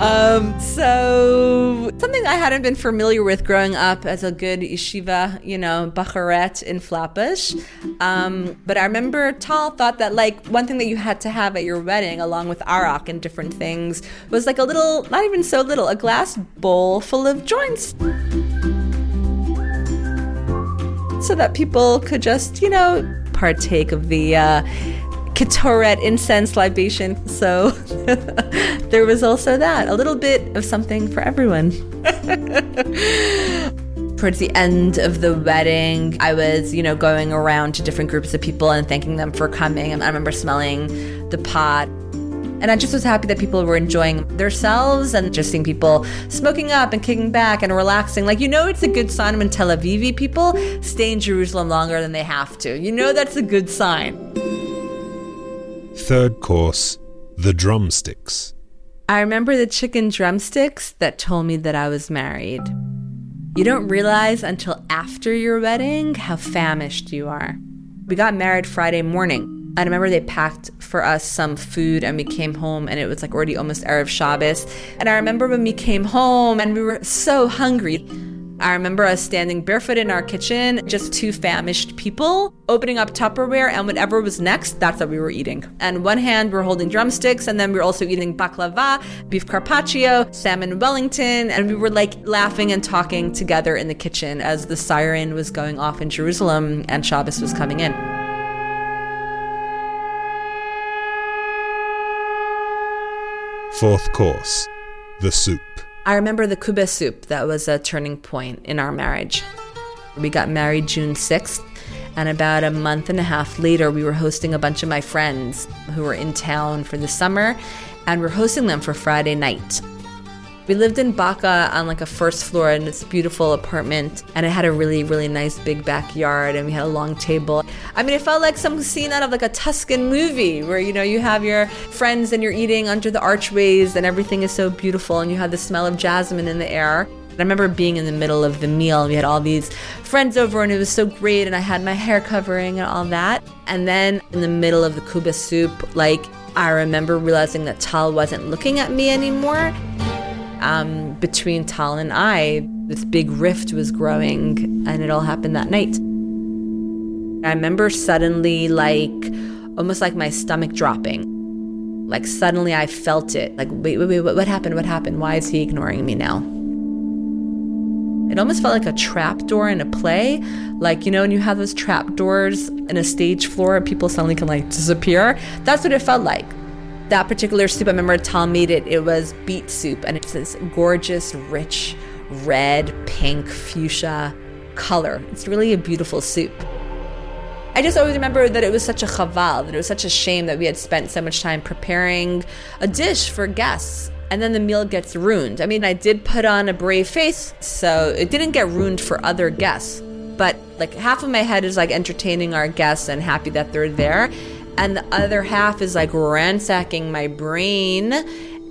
Um, so something I hadn't been familiar with growing up as a good yeshiva, you know, bacharet in Flatbush. Um, but I remember Tal thought that like one thing that you had to have at your wedding, along with arak and different things, was like a little, not even so little, a glass bowl full of joints so that people could just, you know, partake of the uh, Ketoret incense libation. So there was also that, a little bit of something for everyone. Towards the end of the wedding, I was, you know, going around to different groups of people and thanking them for coming. And I remember smelling the pot and I just was happy that people were enjoying themselves and just seeing people smoking up and kicking back and relaxing. Like, you know, it's a good sign when Tel Aviv people stay in Jerusalem longer than they have to. You know, that's a good sign. Third course, the drumsticks. I remember the chicken drumsticks that told me that I was married. You don't realize until after your wedding how famished you are. We got married Friday morning. I remember they packed for us some food and we came home and it was like already almost Erev Shabbos. And I remember when we came home and we were so hungry. I remember us standing barefoot in our kitchen, just two famished people, opening up Tupperware, and whatever was next, that's what we were eating. And one hand, we're holding drumsticks, and then we are also eating baklava, beef carpaccio, salmon Wellington, and we were like laughing and talking together in the kitchen as the siren was going off in Jerusalem and Shabbos was coming in. Fourth course, the soup. I remember the kube soup. That was a turning point in our marriage. We got married June 6th, and about a month and a half later, we were hosting a bunch of my friends who were in town for the summer, and we're hosting them for Friday night. We lived in Baca on like a first floor in this beautiful apartment, and it had a really, really nice big backyard, and we had a long table. I mean, it felt like some scene out of like a Tuscan movie where you know you have your friends and you're eating under the archways, and everything is so beautiful, and you have the smell of jasmine in the air. I remember being in the middle of the meal, and we had all these friends over, and it was so great, and I had my hair covering and all that. And then in the middle of the kuba soup, like I remember realizing that Tal wasn't looking at me anymore um, between Tal and I, this big rift was growing, and it all happened that night. I remember suddenly, like, almost like my stomach dropping. Like, suddenly I felt it. Like, wait, wait, wait, what happened? What happened? Why is he ignoring me now? It almost felt like a trap door in a play. Like, you know, when you have those trap doors in a stage floor, and people suddenly can like disappear. That's what it felt like that particular soup, I remember Tom made it. It was beet soup, and it's this gorgeous, rich, red, pink, fuchsia color. It's really a beautiful soup. I just always remember that it was such a chaval, that it was such a shame that we had spent so much time preparing a dish for guests and then the meal gets ruined. I mean, I did put on a brave face, so it didn't get ruined for other guests. But like half of my head is like entertaining our guests and happy that they're there and the other half is like ransacking my brain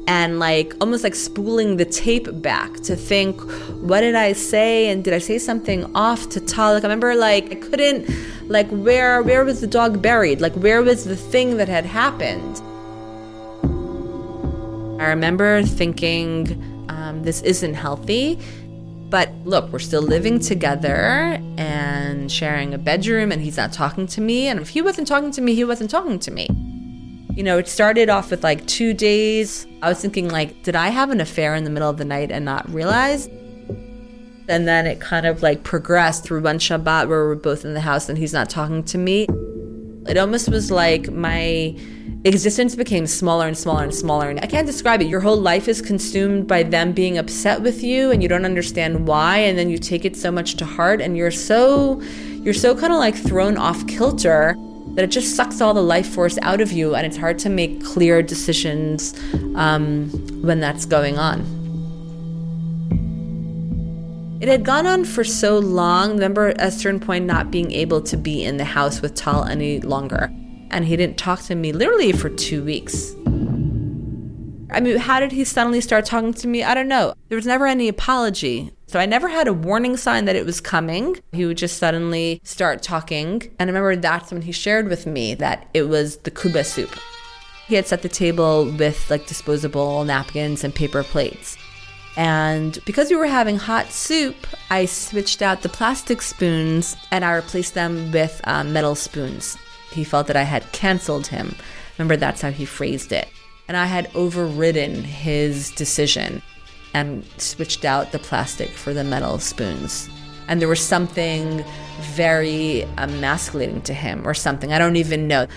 and like almost like spooling the tape back to think what did i say? And did i say something off to tal? Like i remember like i couldn't like where where was the dog buried? Like where was the thing that had happened? I remember thinking um, this isn't healthy but look, we're still living together and sharing a bedroom, and he's not talking to me. And if he wasn't talking to me, he wasn't talking to me. You know, it started off with like two days. I was thinking, like, did I have an affair in the middle of the night and not realize? And then it kind of like progressed through one Shabbat where we're both in the house and he's not talking to me. It almost was like my existence became smaller and smaller and smaller. And I can't describe it. Your whole life is consumed by them being upset with you and you don't understand why. And then you take it so much to heart and you're so, you're so kind of like thrown off kilter that it just sucks all the life force out of you. And it's hard to make clear decisions um, when that's going on. It had gone on for so long. Remember, at a certain point, not being able to be in the house with Tal any longer. And he didn't talk to me literally for two weeks. I mean, how did he suddenly start talking to me? I don't know. There was never any apology. So I never had a warning sign that it was coming. He would just suddenly start talking. And I remember that's when he shared with me that it was the kuba soup. He had set the table with like disposable napkins and paper plates. And because we were having hot soup, I switched out the plastic spoons and I replaced them with uh, metal spoons. He felt that I had canceled him. Remember, that's how he phrased it. And I had overridden his decision and switched out the plastic for the metal spoons. And there was something very emasculating to him, or something. I don't even know.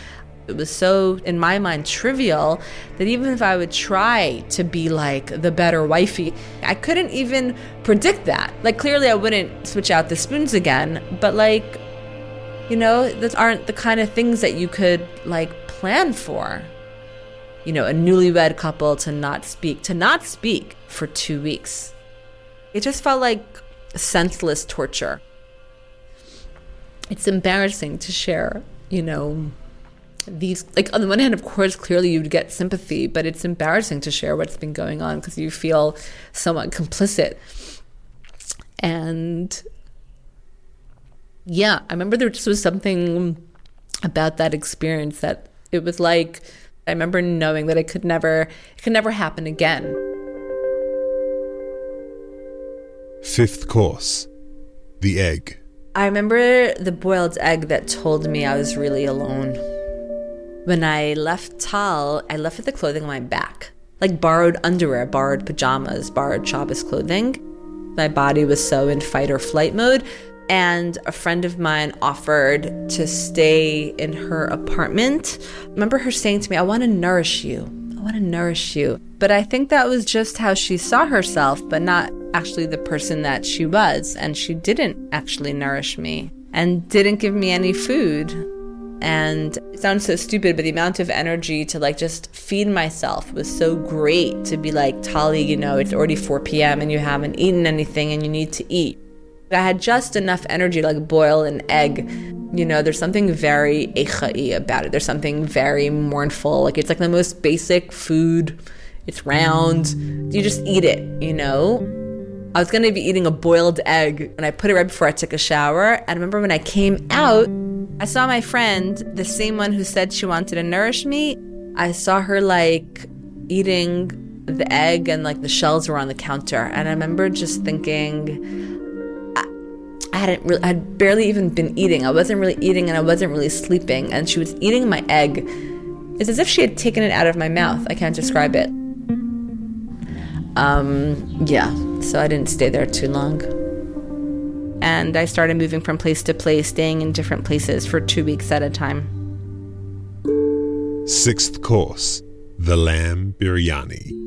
It was so, in my mind, trivial that even if I would try to be like the better wifey, I couldn't even predict that. Like, clearly, I wouldn't switch out the spoons again, but like, you know, those aren't the kind of things that you could like plan for. You know, a newlywed couple to not speak, to not speak for two weeks. It just felt like senseless torture. It's embarrassing to share, you know, these like on the one hand of course clearly you'd get sympathy but it's embarrassing to share what's been going on because you feel somewhat complicit. And yeah i remember there just was something about that experience that it was like i remember knowing that it could never it could never happen again. Fifth course The egg. i remember the boiled egg that told me i was really alone when I left Tal, I left with the clothing on my back. Like borrowed underwear, borrowed pajamas, borrowed Shabbos clothing. My body was so in fight or flight mode. And a friend of mine offered to stay in her apartment. I remember her saying to me, I want to nourish you. I want to nourish you. But I think that was just how she saw herself, but not actually the person that she was. And she didn't actually nourish me and didn't give me any food. And it sounds so stupid, but the amount of energy to like just feed myself was so great to be like, Tali, you know, it's already 4 p.m. and you haven't eaten anything and you need to eat. I had just enough energy to like boil an egg. You know, there's something very echai about it. There's something very mournful. Like it's like the most basic food. It's round. You just eat it, you know? I was gonna be eating a boiled egg and I put it right before I took a shower. And I remember when I came out, I saw my friend, the same one who said she wanted to nourish me. I saw her like eating the egg and like the shells were on the counter. And I remember just thinking, I, hadn't really, I had barely even been eating. I wasn't really eating and I wasn't really sleeping. And she was eating my egg. It's as if she had taken it out of my mouth. I can't describe it. Um, yeah, so I didn't stay there too long and I started moving from place to place, staying in different places for two weeks at a time. Sixth course The Lamb Biryani.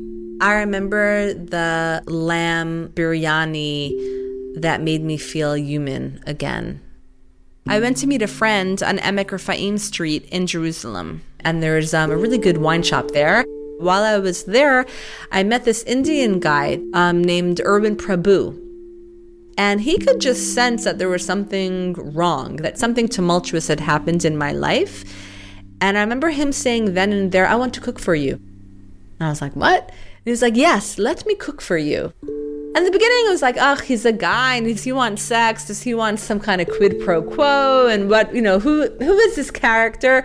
I remember the lamb biryani that made me feel human again. I went to meet a friend on Emek Rafaim Street in Jerusalem, and there's um, a really good wine shop there. While I was there, I met this Indian guy um, named Urban Prabhu, and he could just sense that there was something wrong, that something tumultuous had happened in my life. And I remember him saying then and there, I want to cook for you. And I was like, what? And he was like, yes, let me cook for you. And the beginning, it was like, oh, he's a guy, and does he want sex? Does he want some kind of quid pro quo? And what, you know, who who is this character?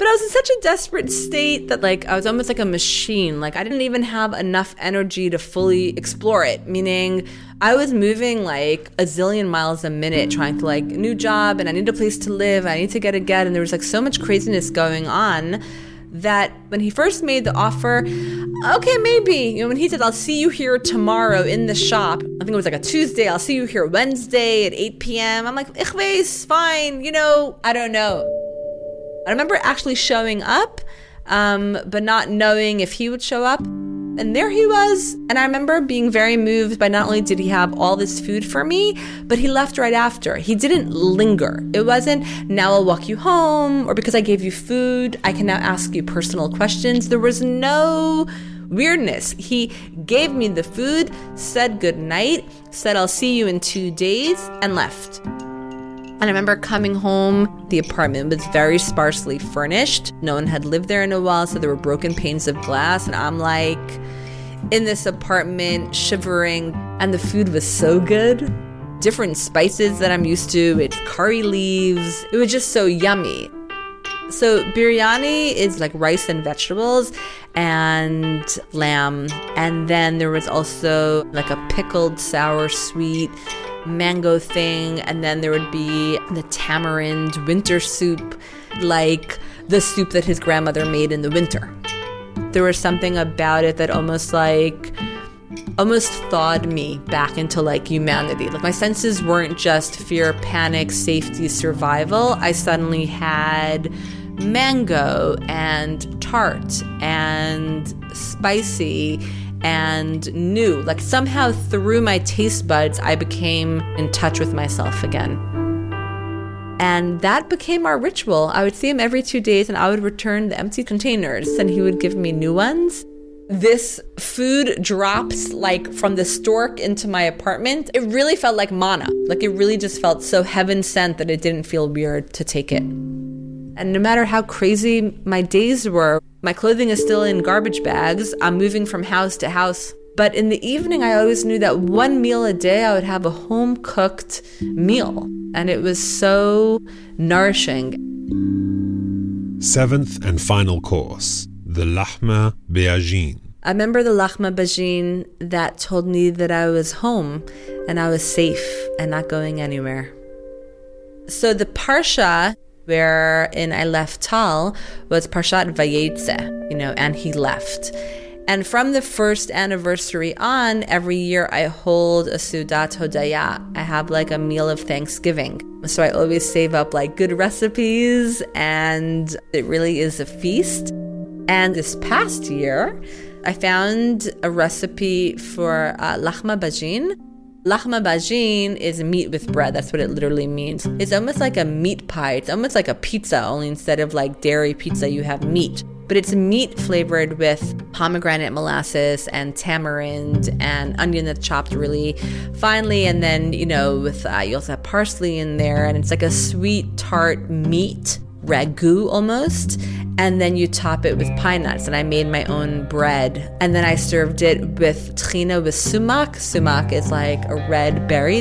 But I was in such a desperate state that, like, I was almost like a machine. Like, I didn't even have enough energy to fully explore it. Meaning, I was moving like a zillion miles a minute, trying to like new job, and I need a place to live. I need to get a get, and there was like so much craziness going on that when he first made the offer, okay, maybe, you know, when he said, I'll see you here tomorrow in the shop, I think it was like a Tuesday, I'll see you here Wednesday at 8 p.m. I'm like, ich weiß, fine, you know, I don't know. I remember actually showing up, um, but not knowing if he would show up. And there he was. And I remember being very moved by not only did he have all this food for me, but he left right after. He didn't linger. It wasn't, now I'll walk you home, or because I gave you food, I can now ask you personal questions. There was no weirdness. He gave me the food, said good night, said I'll see you in two days, and left. And I remember coming home, the apartment was very sparsely furnished. No one had lived there in a while, so there were broken panes of glass. And I'm like in this apartment, shivering, and the food was so good. Different spices that I'm used to, it's curry leaves. It was just so yummy. So, biryani is like rice and vegetables and lamb. And then there was also like a pickled sour sweet mango thing, and then there would be the tamarind winter soup, like the soup that his grandmother made in the winter. There was something about it that almost like almost thawed me back into like humanity. Like my senses weren't just fear, panic, safety, survival. I suddenly had mango and tart and spicy and new. Like somehow through my taste buds, I became in touch with myself again. And that became our ritual. I would see him every two days and I would return the empty containers and he would give me new ones. This food drops like from the stork into my apartment. It really felt like mana. Like it really just felt so heaven sent that it didn't feel weird to take it. And no matter how crazy my days were, my clothing is still in garbage bags. I'm moving from house to house. But in the evening, I always knew that one meal a day I would have a home cooked meal. And it was so nourishing. Seventh and final course the Lahma Be'ajin. I remember the Lahma Bajin that told me that I was home and I was safe and not going anywhere. So the Parsha wherein I left Tal was Parshat Vayetze, you know, and he left. And from the first anniversary on, every year I hold a Sudat Hodaya. I have like a meal of Thanksgiving. So I always save up like good recipes, and it really is a feast. And this past year, I found a recipe for uh, Lahma Bajin, Lahma bajin is meat with bread. That's what it literally means. It's almost like a meat pie. It's almost like a pizza, only instead of like dairy pizza, you have meat. But it's meat flavored with pomegranate molasses and tamarind and onion that's chopped really finely. And then, you know, with uh, you also have parsley in there. And it's like a sweet, tart meat ragu almost and then you top it with pine nuts. And I made my own bread. And then I served it with trina with sumac. Sumac is like a red berry.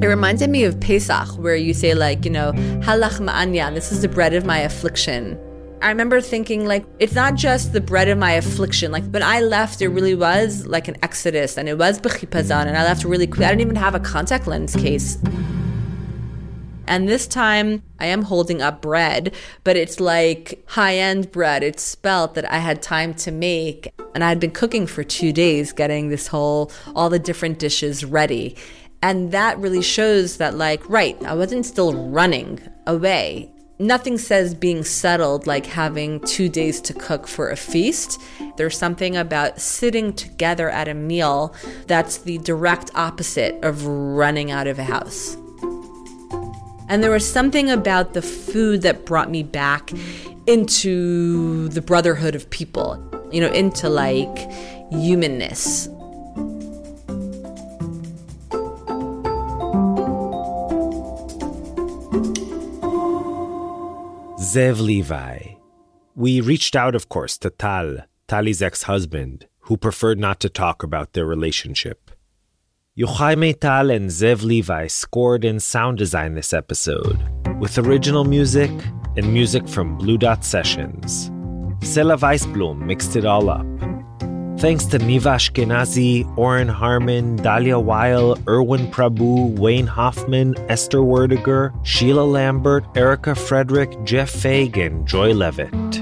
It reminded me of Pesach, where you say, like, you know, halach ma'anya, this is the bread of my affliction. I remember thinking, like, it's not just the bread of my affliction. Like, when I left, it really was like an exodus, and it was b'chipazon, and I left really quick. I didn't even have a contact lens case. And this time I am holding up bread, but it's like high end bread. It's spelt that I had time to make. And I had been cooking for two days, getting this whole, all the different dishes ready. And that really shows that, like, right, I wasn't still running away. Nothing says being settled like having two days to cook for a feast. There's something about sitting together at a meal that's the direct opposite of running out of a house. And there was something about the food that brought me back into the brotherhood of people, you know, into like humanness. Zev Levi. We reached out, of course, to Tal, Tali's ex husband, who preferred not to talk about their relationship. Yochai Maital and Zev Levi scored and sound designed this episode, with original music and music from Blue Dot Sessions. Sela Weisblum mixed it all up. Thanks to Niva Ashkenazi, Oren Harman, Dalia Weil, Erwin Prabhu, Wayne Hoffman, Esther Werdiger, Sheila Lambert, Erica Frederick, Jeff Fagan, Joy Levitt.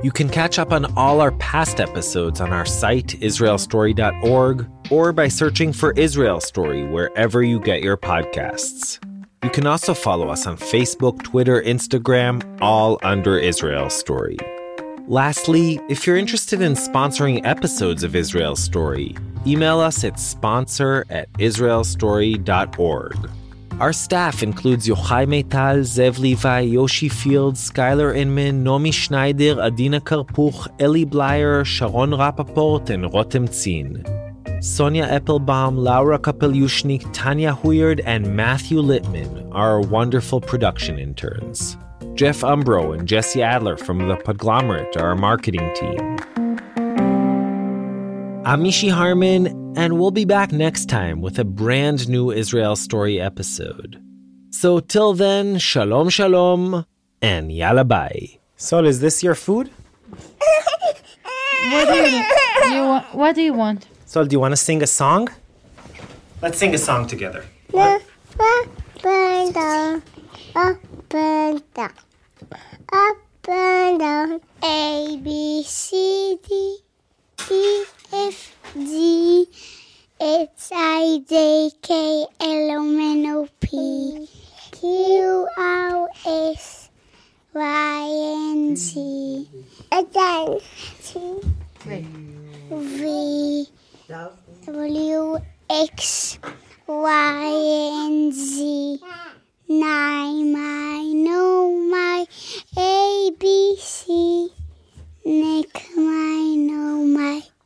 You can catch up on all our past episodes on our site, israelstory.org, or by searching for Israel Story wherever you get your podcasts. You can also follow us on Facebook, Twitter, Instagram, all under Israel Story. Lastly, if you're interested in sponsoring episodes of Israel Story, email us at sponsor at israelstory.org. Our staff includes Yochai Maital, Zev Levi, Yoshi Fields, Skylar Inman, Nomi Schneider, Adina Karpuch, Eli Blyer, Sharon Rappaport, and Rotem Tzin. Sonia Eppelbaum, Laura Kapelyushnik, Tanya Huyard, and Matthew Littman are our wonderful production interns. Jeff Umbro and Jesse Adler from The Podglomerate are our marketing team. I'm Mishy Harman, and we'll be back next time with a brand new Israel Story episode. So till then, shalom shalom, and yalla bye. Sol, is this your food? What do you, you want? What do you want? Sol, do you want to sing a song? Let's sing a song together. Up and down, up and down, up and down. A B C D E F G H I J K L M N O P Q R S Y N Z. Again. T V W X Y and Nine, my, no, oh my, A, B, C. Nick, oh my, no, my,